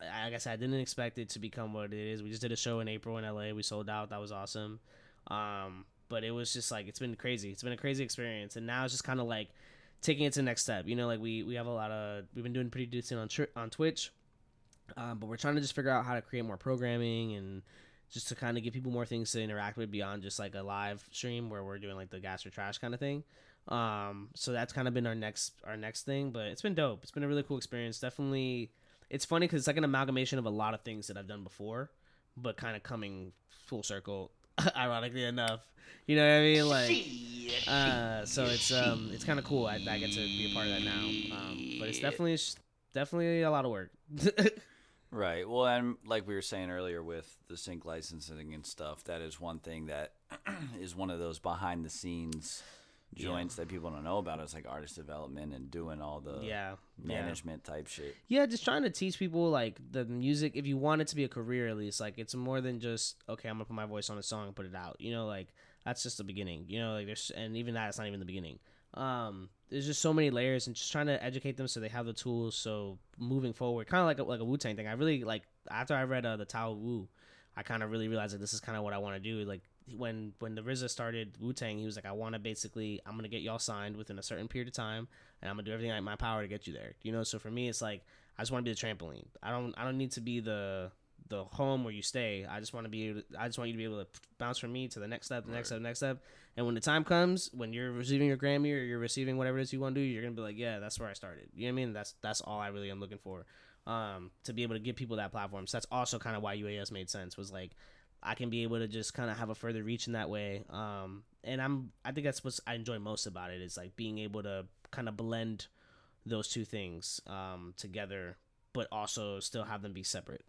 I- like I didn't expect it to become what it is. We just did a show in April in LA. We sold out. That was awesome. Um, but it was just like it's been crazy. It's been a crazy experience, and now it's just kind of like taking it to the next step. You know, like we we have a lot of we've been doing pretty decent on on Twitch, um, but we're trying to just figure out how to create more programming and just to kind of give people more things to interact with beyond just like a live stream where we're doing like the gas or trash kind of thing. Um, so that's kind of been our next our next thing, but it's been dope. It's been a really cool experience. Definitely, it's funny because it's like an amalgamation of a lot of things that I've done before, but kind of coming full circle. ironically enough, you know what I mean? Like, uh, so it's um, it's kind of cool. I, I get to be a part of that now. Um, but it's definitely definitely a lot of work. Right. Well, and like we were saying earlier with the sync licensing and stuff, that is one thing that is one of those behind the scenes joints that people don't know about. It's like artist development and doing all the yeah, yeah. management type shit. Yeah, just trying to teach people like the music. If you want it to be a career, at least like it's more than just okay. I'm gonna put my voice on a song and put it out. You know, like that's just the beginning. You know, like there's and even that, it's not even the beginning. Um, there's just so many layers and just trying to educate them so they have the tools. So moving forward, kind of like a, like a Wu Tang thing. I really like after I read uh, the Tao Wu, I kind of really realized that this is kind of what I want to do. Like when when the RZA started Wu Tang, he was like, I want to basically I'm gonna get y'all signed within a certain period of time, and I'm gonna do everything in my power to get you there. You know, so for me, it's like I just want to be the trampoline. I don't I don't need to be the the home where you stay. I just want to be able to, I just want you to be able to bounce from me to the next step, the next step, the next step. And when the time comes, when you're receiving your Grammy or you're receiving whatever it is you want to do, you're gonna be like, yeah, that's where I started. You know what I mean? That's that's all I really am looking for. Um, to be able to give people that platform. So that's also kind of why UAS made sense. Was like I can be able to just kind of have a further reach in that way. Um, and I'm I think that's what I enjoy most about it is like being able to kind of blend those two things um, together, but also still have them be separate.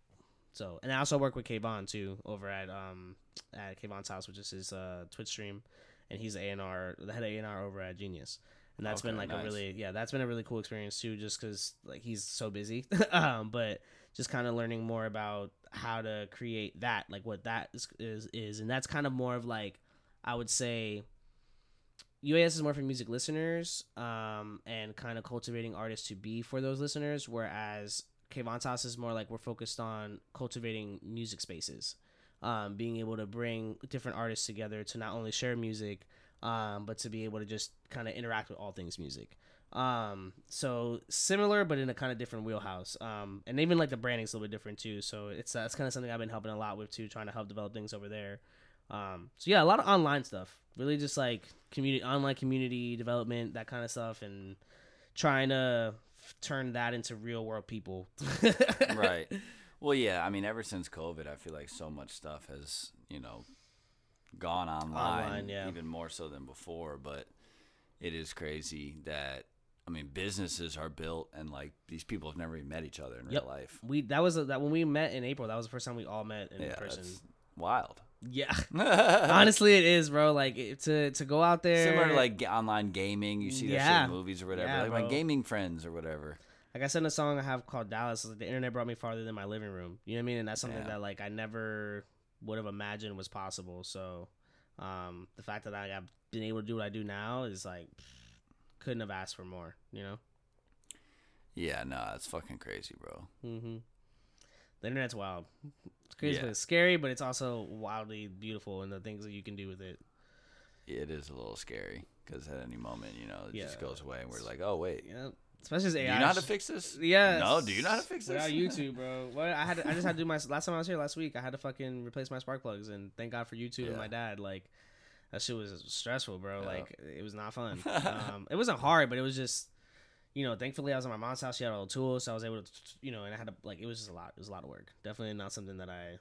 So, and I also work with Kayvon too over at um at Kayvon's house, which is his uh Twitch stream, and he's A and R, the head of A and R over at Genius, and that's been like nice. a really yeah, that's been a really cool experience too, just because like he's so busy, um, but just kind of learning more about how to create that, like what that is is, is. And that's kind of more of like I would say UAS is more for music listeners um, and kind of cultivating artists to be for those listeners, whereas House is more like we're focused on cultivating music spaces, um, being able to bring different artists together to not only share music, um, but to be able to just kind of interact with all things music. Um, so similar, but in a kind of different wheelhouse. Um, and even like the branding's a little bit different too. So it's that's kind of something I've been helping a lot with too, trying to help develop things over there. Um, so yeah, a lot of online stuff. Really, just like community, online community development, that kind of stuff, and trying to turn that into real world people. right. Well, yeah. I mean, ever since COVID, I feel like so much stuff has, you know, gone online, Online, yeah. even more so than before. But it is crazy that I mean, businesses are built, and like these people have never even met each other in Yep. real life. We that was a, that when we met in April. That was the first time we all met in Yeah, person. wild. Yeah, honestly, it is, bro. Like it, to to go out there, Similar to like online gaming, you see that shit Yeah. in movies or whatever. Yeah, like my bro. gaming friends or whatever. like I said in a song I have called Dallas. Like, the internet brought me farther than my living room. You know what I mean? And that's something Yeah. that like I never would have imagined was possible. So, um, the fact that I have been able to do what I do now is like couldn't have asked for more. You know? Yeah, no, it's fucking crazy, bro. Mm-hmm. the internet's wild. It's crazy, Yeah. but it's scary, but it's also wildly beautiful and the things that you can do with it. It is a little scary because at any moment, you know, it just goes away, and we're like, oh wait, Yeah, especially as do AI. you know how to fix this? Yeah. No, do you know how to fix this? Without YouTube, bro. Well, I had to, I just had to do my last time I was here last week. I had to fucking replace my spark plugs, and thank God for YouTube Yeah. and my dad. Like that shit was stressful, bro. Yeah. Like it was not fun. um, it wasn't hard, but it was just. You know, thankfully I was at my mom's house. She had all the tools, so I was able to, you know, and I had to like it was just a lot. It was a lot of work. Definitely not something that I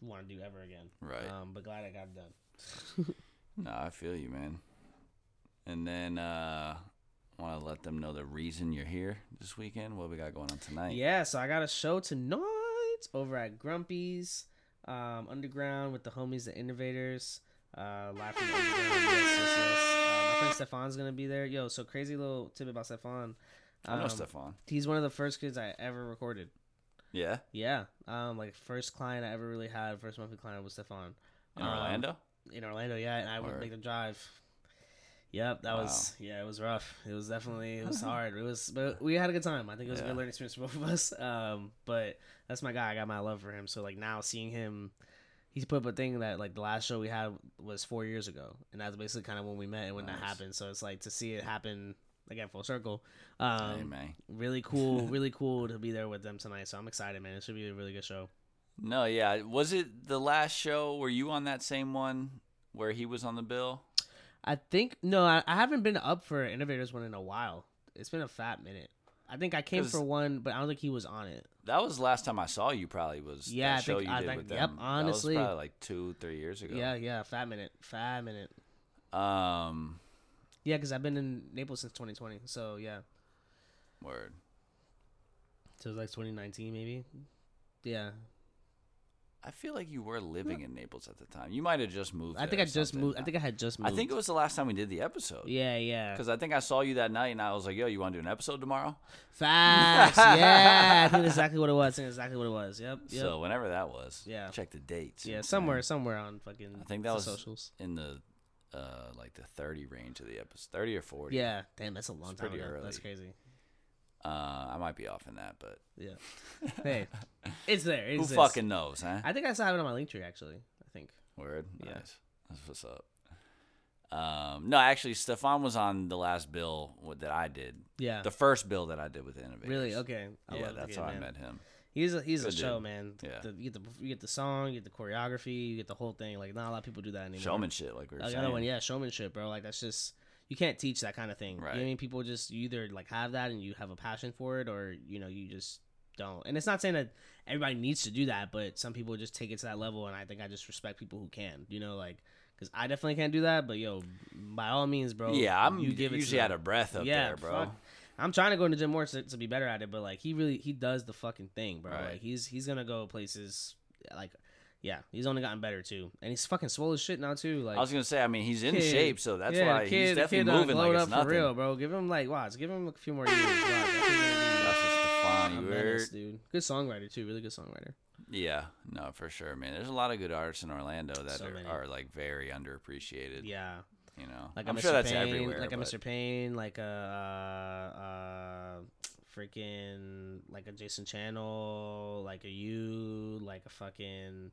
want to do ever again. Right. Um, but glad I got it done. No, I feel you, man. And then uh want to let them know the reason you're here this weekend. What we got going on tonight? Yeah, so I got a show tonight over at Grumpy's um, Underground with the homies, the Innovators. Uh, live from the Underground. Yes, yes, yes. Uh, friend Stefan's gonna be there. Yo, so crazy little tidbit about Stefan. I know Um, Stefan. He's one of the first kids I ever recorded. Yeah, Yeah, um, like first client I ever really had, first monthly client was Stefan in Um, Orlando. in Orlando. Yeah, and I would Word. make the drive. Yep, that was yeah, it was rough. It was definitely it was hard. It was, but we had a good time. I think it was a good learning experience for both of us. Um, but that's my guy. I got my love for him. So like now seeing him, he's put up a thing that like the last show we had was four years ago, and that's basically kind of when we met and when that happened. So it's like to see it happen again full circle. Um, hey really cool, really cool to be there with them tonight. So I'm excited, man. It should be a really good show. No, yeah. Was it the last show? Were you on that same one where he was on the bill? I think no, I, I haven't been up for Innovators one in a while. It's been a fat minute. I think I came for one, but I don't think he was on it. That was the last time I saw you. Probably was Yeah, I show think- you I did think- with yep, them. honestly. that was probably like two, three years ago. Yeah, yeah, fat minute, fat minute. Um, Yeah, because I've been in Naples since 2020. So yeah, word. so it was like 2019 maybe. Yeah, I feel like you were living in Naples at the time. You might have just moved. I think I just moved. I think I had just moved. I think it was the last time we did the episode. Yeah, yeah. Because I think I saw you that night and I was like, "Yo, you want to do an episode tomorrow?" Facts. yeah, I think exactly what it was. I think exactly what it was. Yep. Yep. So whenever that was, Yeah. check the dates. yeah, somewhere, somewhere on fucking. I think that was socials. in the uh like the thirty range of the episode, thirty or forty. Yeah, damn, that's a long time pretty ago. That's crazy. Uh, I might be off in that, but Yeah. hey, it's there. It who exists. fucking knows, huh? I think I still have it on my link tree actually. I think. Word. Yeah. Nice. That's what's up. Um, no, actually, Stefan was on the last bill that I did. Yeah. The first bill that I did with Innovators. really? Okay. I Yeah, love that's how I met him. He's a he's a show, dude. man. Yeah. The, you get the you get the song, you get the choreography, you get the whole thing. Like not a lot of people do that anymore. Showmanship, like we were Like, saying. one, yeah, showmanship, bro. Like that's just you can't teach that kind of thing. You know I mean? People just you either like have that and you have a passion for it, or you know you just don't. And it's not saying that everybody needs to do that, but some people just take it to that level, and I think I just respect people who can. You know, like because I definitely can't do that, but yo, by all means, bro. yeah, I'm you give usually out of breath up yeah, there, bro. fuck. I'm trying to go into gym more to, to be better at it, but like he really he does the fucking thing, bro. Right. Like he's he's gonna go places like yeah, he's only gotten better too, and he's fucking swole as shit now too. Like I was gonna say, I mean, he's in kid- shape, so that's yeah, why kid, he's definitely kid moving like it's up nothing. for real, bro. Give him like watch, give him a few more years. Watch. That That's just Stefan, menace, dude. Good songwriter too, really good songwriter. Yeah, no, for sure, man. There's a lot of good artists in Orlando that So are, are like very underappreciated. Yeah, you know, like I'm Mr. sure that's Payne, everywhere. like a but- Mr. Payne, like a uh, uh, freaking like a Jason Channel, like a you, like a fucking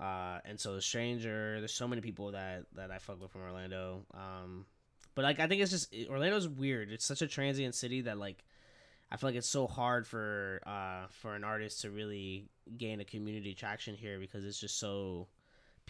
uh, and so the stranger. There's so many people that that I fuck with from Orlando. Um, but like I think it's just Orlando's weird. It's such a transient city that like I feel like it's so hard for uh for an artist to really gain a community traction here because it's just so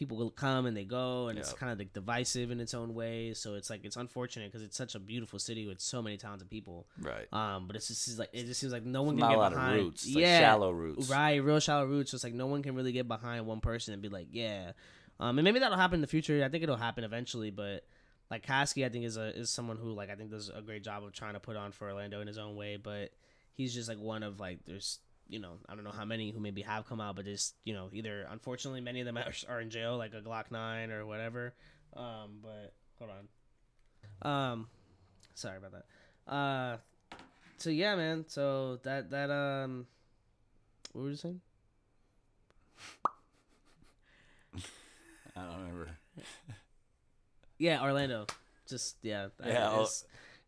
people will come and they go and it's kind of like divisive in its own way. So it's like it's unfortunate because it's such a beautiful city with so many talented people. Right. um but it's just it's like it just seems like no one can Not a lot behind of roots, like yeah. shallow roots. right real shallow roots. So it's like no one can really get behind one person and be like yeah. Um and maybe that'll happen in the future. I think it'll happen eventually but like Kasky, I think is a is someone who like I think does a great job of trying to put on for Orlando in his own way, but he's just like one of like there's you know I don't know how many who maybe have come out, but just you know either unfortunately many of them are, are in jail like a Glokk Nine or whatever. Um, but hold on, um, sorry about that. Uh, so yeah, man. So that that um, what were you saying? I don't remember. Yeah, Orlando. Just yeah, Yeah,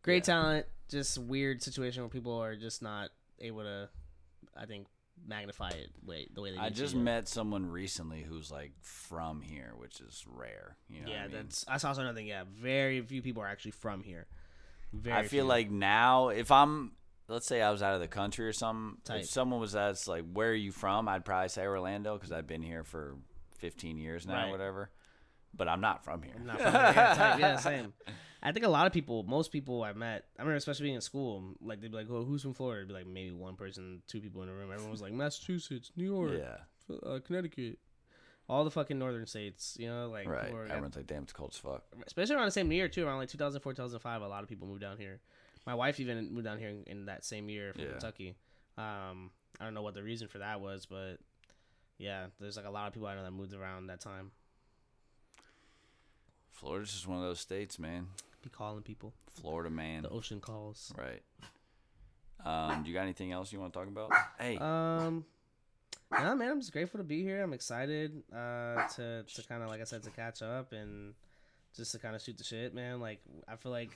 great yeah. talent. Just weird situation where people are just not able to, I think, magnify it way the way they. I just met someone recently who's like from here, which is rare. You know yeah, I mean? that's that's also another thing. Yeah, very few people are actually from here. Very I feel few. like now, if I'm, let's say I was out of the country or something, Tight. if someone was asked like, "Where are you from?" I'd probably say Orlando because I've been here for 15 years now, Right. or whatever. But I'm not from here. I'm not from here. Tight. yeah, same. I think a lot of people, most people I met, I remember especially being in school, like they'd be like, "Oh, who's from Florida?" It'd be like maybe one person, two people in the room. Everyone was like Massachusetts, New York, Yeah, uh, Connecticut, all the fucking northern states. You know, like right. are- Everyone's like, "Damn, it's cold as fuck." especially around the same year too, around like 2004, 2005. A lot of people moved down here. My wife even moved down here in, in that same year from Yeah. Kentucky. Um, I don't know what the reason for that was, but yeah, there's like a lot of people I know that moved around that time. Florida's just one of those states, man. Be calling people. Florida, man. The ocean calls. Right. Um, do you got anything else you want to talk about? Hey, Um, nah, man, I'm just grateful to be here. I'm excited uh, to to kind of like I said to catch up and just to kind of shoot the shit, man. Like I feel like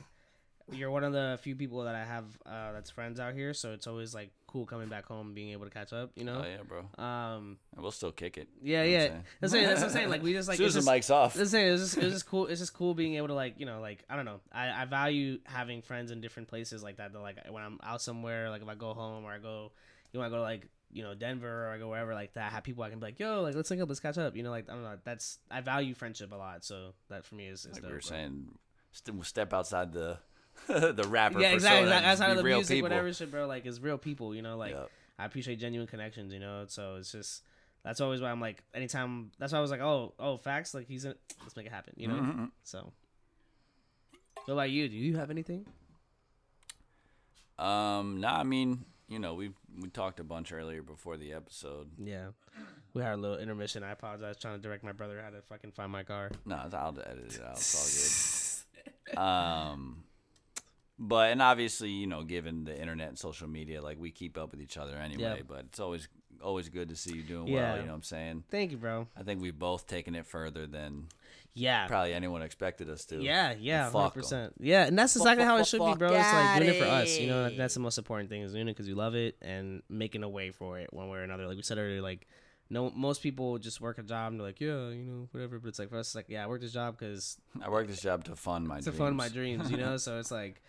you're one of the few people that I have uh, that's friends out here, so it's always like cool coming back home, being able to catch up. You know. oh yeah, bro. Um. And we'll still kick it. Yeah. You know Yeah. That's, saying? what- that's what I'm saying. Like we just like as soon as the mic's off. That's thing. It's just, it's just cool. It's just cool being able to like you know like I don't know. I, I value having friends in different places like that. That like when I'm out somewhere, like if I go home or I go, you know, I go to like you know Denver or I go wherever like that. I have people I can be like, yo, like let's link up, let's catch up. You know, like I don't know. That's I value friendship a lot. So that for me is, is like dope, we were bro. saying, step outside the the rapper. Yeah, exactly. persona exactly. and Outside of the real music, people. whatever shit, bro. Like it's real people. You know, like Yep. I appreciate genuine connections. You know, so it's just. That's always why I'm like, anytime. That's why I was like, oh, oh, facts. Like he's in. Let's make it happen. You know. Mhm. So, what about you? Do you have anything? Um, nah, I mean, you know, we we talked a bunch earlier before the episode. Yeah, we had a little intermission. I apologize, trying to direct my brother how to fucking find my car. No, I'll edit it out. It's all good. um, but and obviously, you know, given the internet and social media, like we keep up with each other anyway. Yeah. But it's always always good to see you doing Yeah. well. You know what I'm saying? Thank you, bro. I think we've both taken it further than Yeah, probably anyone expected us to. yeah, yeah, hundred percent. Yeah, and that's exactly how it should be, bro. It's like doing it for us. You know, that's the most important thing is doing it because you love it and making a way for it one way or another. Like we said earlier, like no, most people just work a job and they're like, yeah, you know, whatever. But it's like for us, like yeah, I work this job because I work this job to fund my to dreams. fund my dreams, you know. so it's like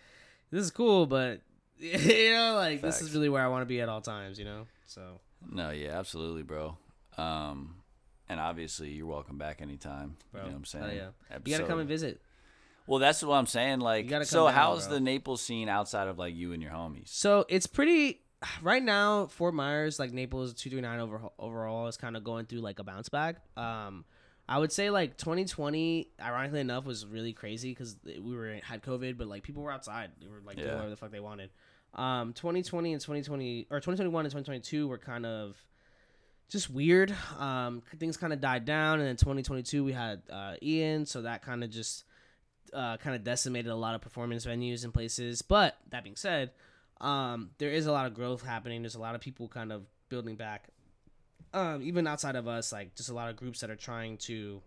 this is cool, but you know, like this is really where I want to be at all times, you know. So No, yeah, absolutely, bro. Um, and obviously, you're welcome back anytime. bro, You know what I'm saying? hell yeah, you gotta come and visit. Well, that's what I'm saying. Like, so how's the Naples scene outside of like you and your homies? So it's pretty right now. Fort Myers, like Naples, two three nine over overall is kind of going through like a bounce back. Um, I would say like 2020, ironically enough, was really crazy because we were had COVID, but like people were outside. They were like doing whatever the fuck they wanted. Um, 2020 and 2020 or 2021 and 2022 were kind of just weird. Um, things kind of died down, and then 2022 we had uh, Ian, so that kind of just uh, kind of decimated a lot of performance venues and places. But that being said, um, there is a lot of growth happening. There's a lot of people kind of building back. Um, even outside of us, like just a lot of groups that are trying to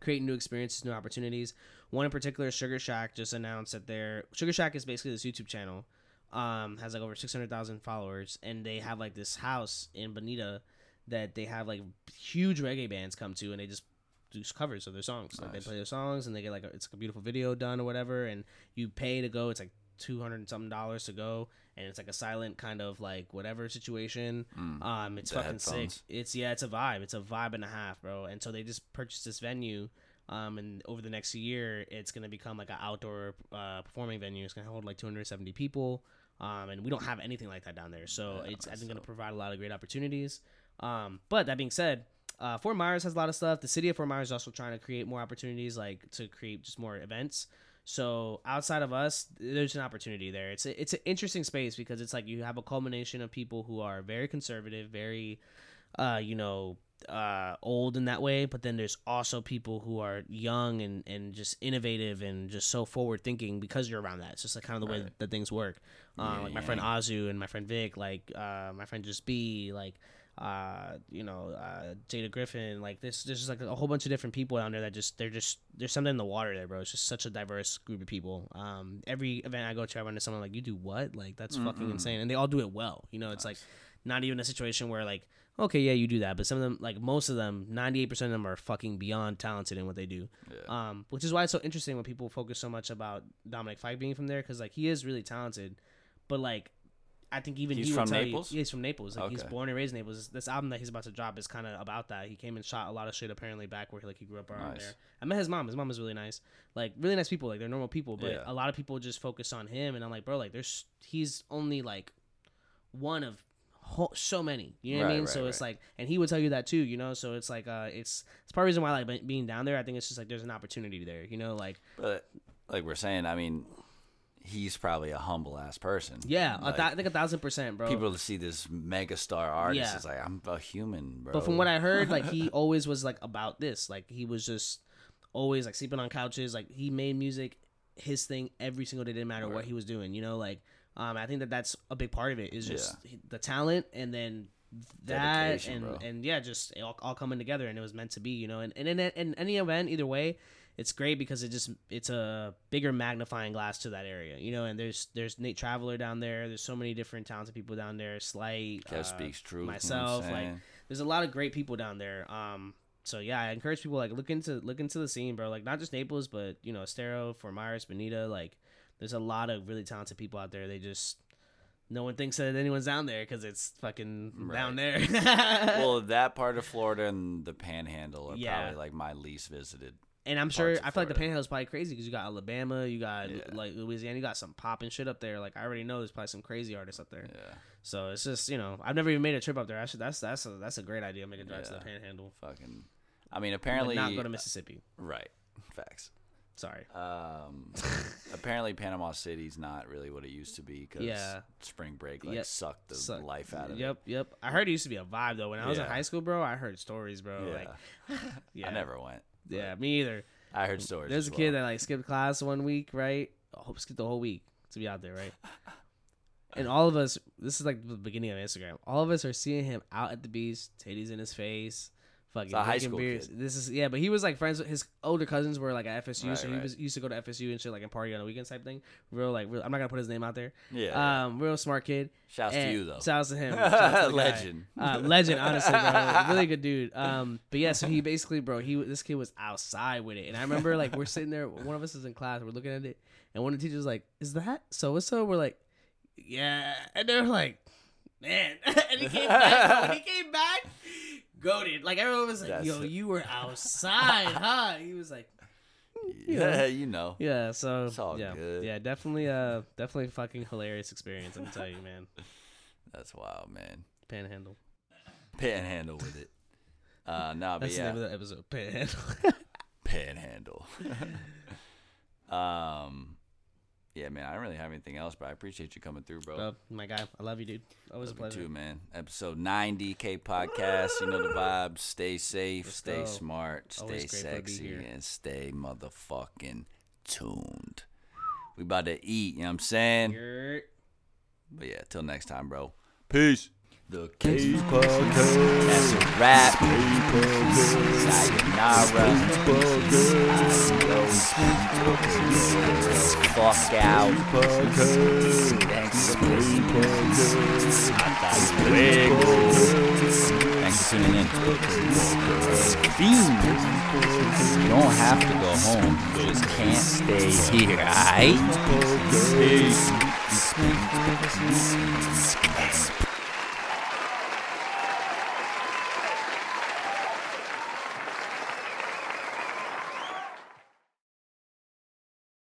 create new experiences, new opportunities. One in particular, Sugar Shack, just announced that their Sugar Shack is basically this YouTube channel. Um, has like over six hundred thousand followers, and they have like this house in Bonita that they have like huge reggae bands come to, and they just do covers of their songs. Like they play their songs, and they get like a, it's like a beautiful video done or whatever, and you pay to go. It's like two hundred and something dollars to go, and it's like a silent kind of like whatever situation. Um, it's fucking sick. It's yeah, it's a vibe. It's a vibe and a half, bro. And so they just purchased this venue. Um, and over the next year, it's gonna become like an outdoor uh, performing venue. It's gonna hold like 270 people. Um, and we don't have anything like that down there, so Yeah, it's I think gonna provide a lot of great opportunities. Um, but that being said, uh, Fort Myers has a lot of stuff. The city of Fort Myers is also trying to create more opportunities, like to create just more events. So outside of us, there's an opportunity there. It's a, it's an interesting space because it's like you have a culmination of people who are very conservative, very, uh, you know, uh, old in that way. But then there's also people who are young and, and just innovative and just so forward thinking because you're around that. It's just like kind of the way Right. that things work. Uh, Yeah, like my friend. Azu and my friend Vic, like uh, my friend Just B, like uh, you know, uh, Jada Griffin, like this, there's just like a whole bunch of different people down there that just they're just there's something in the water there, bro. It's just such a diverse group of people. Um, every event I go to, I run into someone like, you do what? Like that's fucking insane, and they all do it well. You know, it's like not even a situation where like okay yeah you do that but some of them like most of them 98% of them are fucking beyond talented in what they do Yeah. um which is why it's so interesting when people focus so much about Dominic Fike being from there because like he is really talented but like I think even He's he would from tell Naples? You, yeah, he's from Naples. Like he's born and raised in Naples. This album that he's about to drop is kind of about that. He came and shot a lot of shit apparently back where like he grew up around Nice. there. I met his mom. His mom is really nice. Like really nice people. Like they're normal people. But Yeah. a lot of people just focus on him, and I'm like, bro, like there's he's only like one of ho- so many. You know what I mean? right, so it's right. like, and he would tell you that too. You know, so it's like, uh, it's it's part of the reason why I like being down there. I think it's just like there's an opportunity there. You know, like But like we're saying, I mean, he's probably a humble ass person. yeah, a Like, thou- I think a thousand percent, bro. people to see this megastar artist Yeah. is like, I'm a human, bro. But from what I heard, like he always was like about this. Like he was just always like sleeping on couches. Like he made music his thing every single day. Didn't matter what he was doing. You know, like um, I think that that's a big part of it. Is just Yeah. the talent and then that Dedication, and bro. and yeah, just all, all coming together and it was meant to be. You know, and and in, in any event, either way. It's great because it just it's a bigger magnifying glass to that area, you know. And there's there's Nate Traveler down there. There's so many different talented people down there. Slight, Kev uh, speaks you know myself, like there's a lot of great people down there. Um, so yeah, I encourage people like look into look into the scene, bro. Like not just Naples, but you know, Estero, Fort Myers, Bonita. Like there's a lot of really talented people out there. They just no one thinks that anyone's down there because it's fucking down there. well, that part of Florida and the Panhandle are Yeah. probably like my least visited. And I'm sure I feel like the Florida. Panhandle's probably crazy because you got Alabama, you got Yeah. like Louisiana, you got some popping shit up there. Like I already know there's probably some crazy artists up there. Yeah, So it's just you know I've never even made a trip up there. Actually, that's that's a, that's a great idea. Make a drive to the Panhandle, fucking. I mean, but apparently, not go to Mississippi. right? Facts. Sorry. Um, apparently, Panama City's not really what it used to be because Yeah. spring break like Yep. sucked the Suck- life out of it. Yep, yep. I heard it used to be a vibe though. When I was in high school, bro, I heard stories, bro. it. Like, Yeah. yeah, I never went. Yeah, me either. I heard stories. There's a kid well. that like skipped class one week, right? Oh, skipped the whole week to be out there, right? And all of us, this is like the beginning of Instagram. All of us are seeing him out at the beach, titties in his face, fucking a high school beers. kid. This is yeah, but he was like friends with his older cousins were like at FSU, Right, so he right. was used to go to FSU and shit like and party on the weekends type thing. Real like, real, I'm not gonna put his name out there. Yeah. Um, real smart kid. Shouts to And- you though. Shouts to him. Shouts to the guy. Legend. Uh, legend, honestly, bro. Really good dude. Um, but yeah, so he basically, bro, he this kid was outside with it, and I remember like we're sitting there, one of us is in class, we're looking at it, and one of the teachers was like, "Is that so and so?" We're like, "Yeah," and they're like, "Man," and he came back. bro. When he came back, goaded. Like everyone was like, That's "Yo, it. you were outside, huh?" He was like, yeah, you know. "Yeah." So It's all yeah, good. yeah, definitely, uh, definitely fucking hilarious experience. I'm tell you, man. That's wild, man. Panhandle. Panhandle with it. Uh, no, but That's the yeah, name of the episode. Panhandle. panhandle. um, yeah, man. I don't really have anything else, but I appreciate you coming through, bro. Bro, my guy, I love you, dude. Always Love a you pleasure. too, man. Episode 90 K podcast. You know the vibes. Stay safe, Let's stay go. smart, stay Always grateful to be sexy, and stay motherfucking tuned. We about to eat, you know what I'm saying? But yeah, till next time, bro. Peace. The K Podcast. That's a wrap. Sayonara. Fuck out. Thanks for listening. Thanks for tuning in. Fiend. You don't have to go home. You just can't stay here, alright? Peace.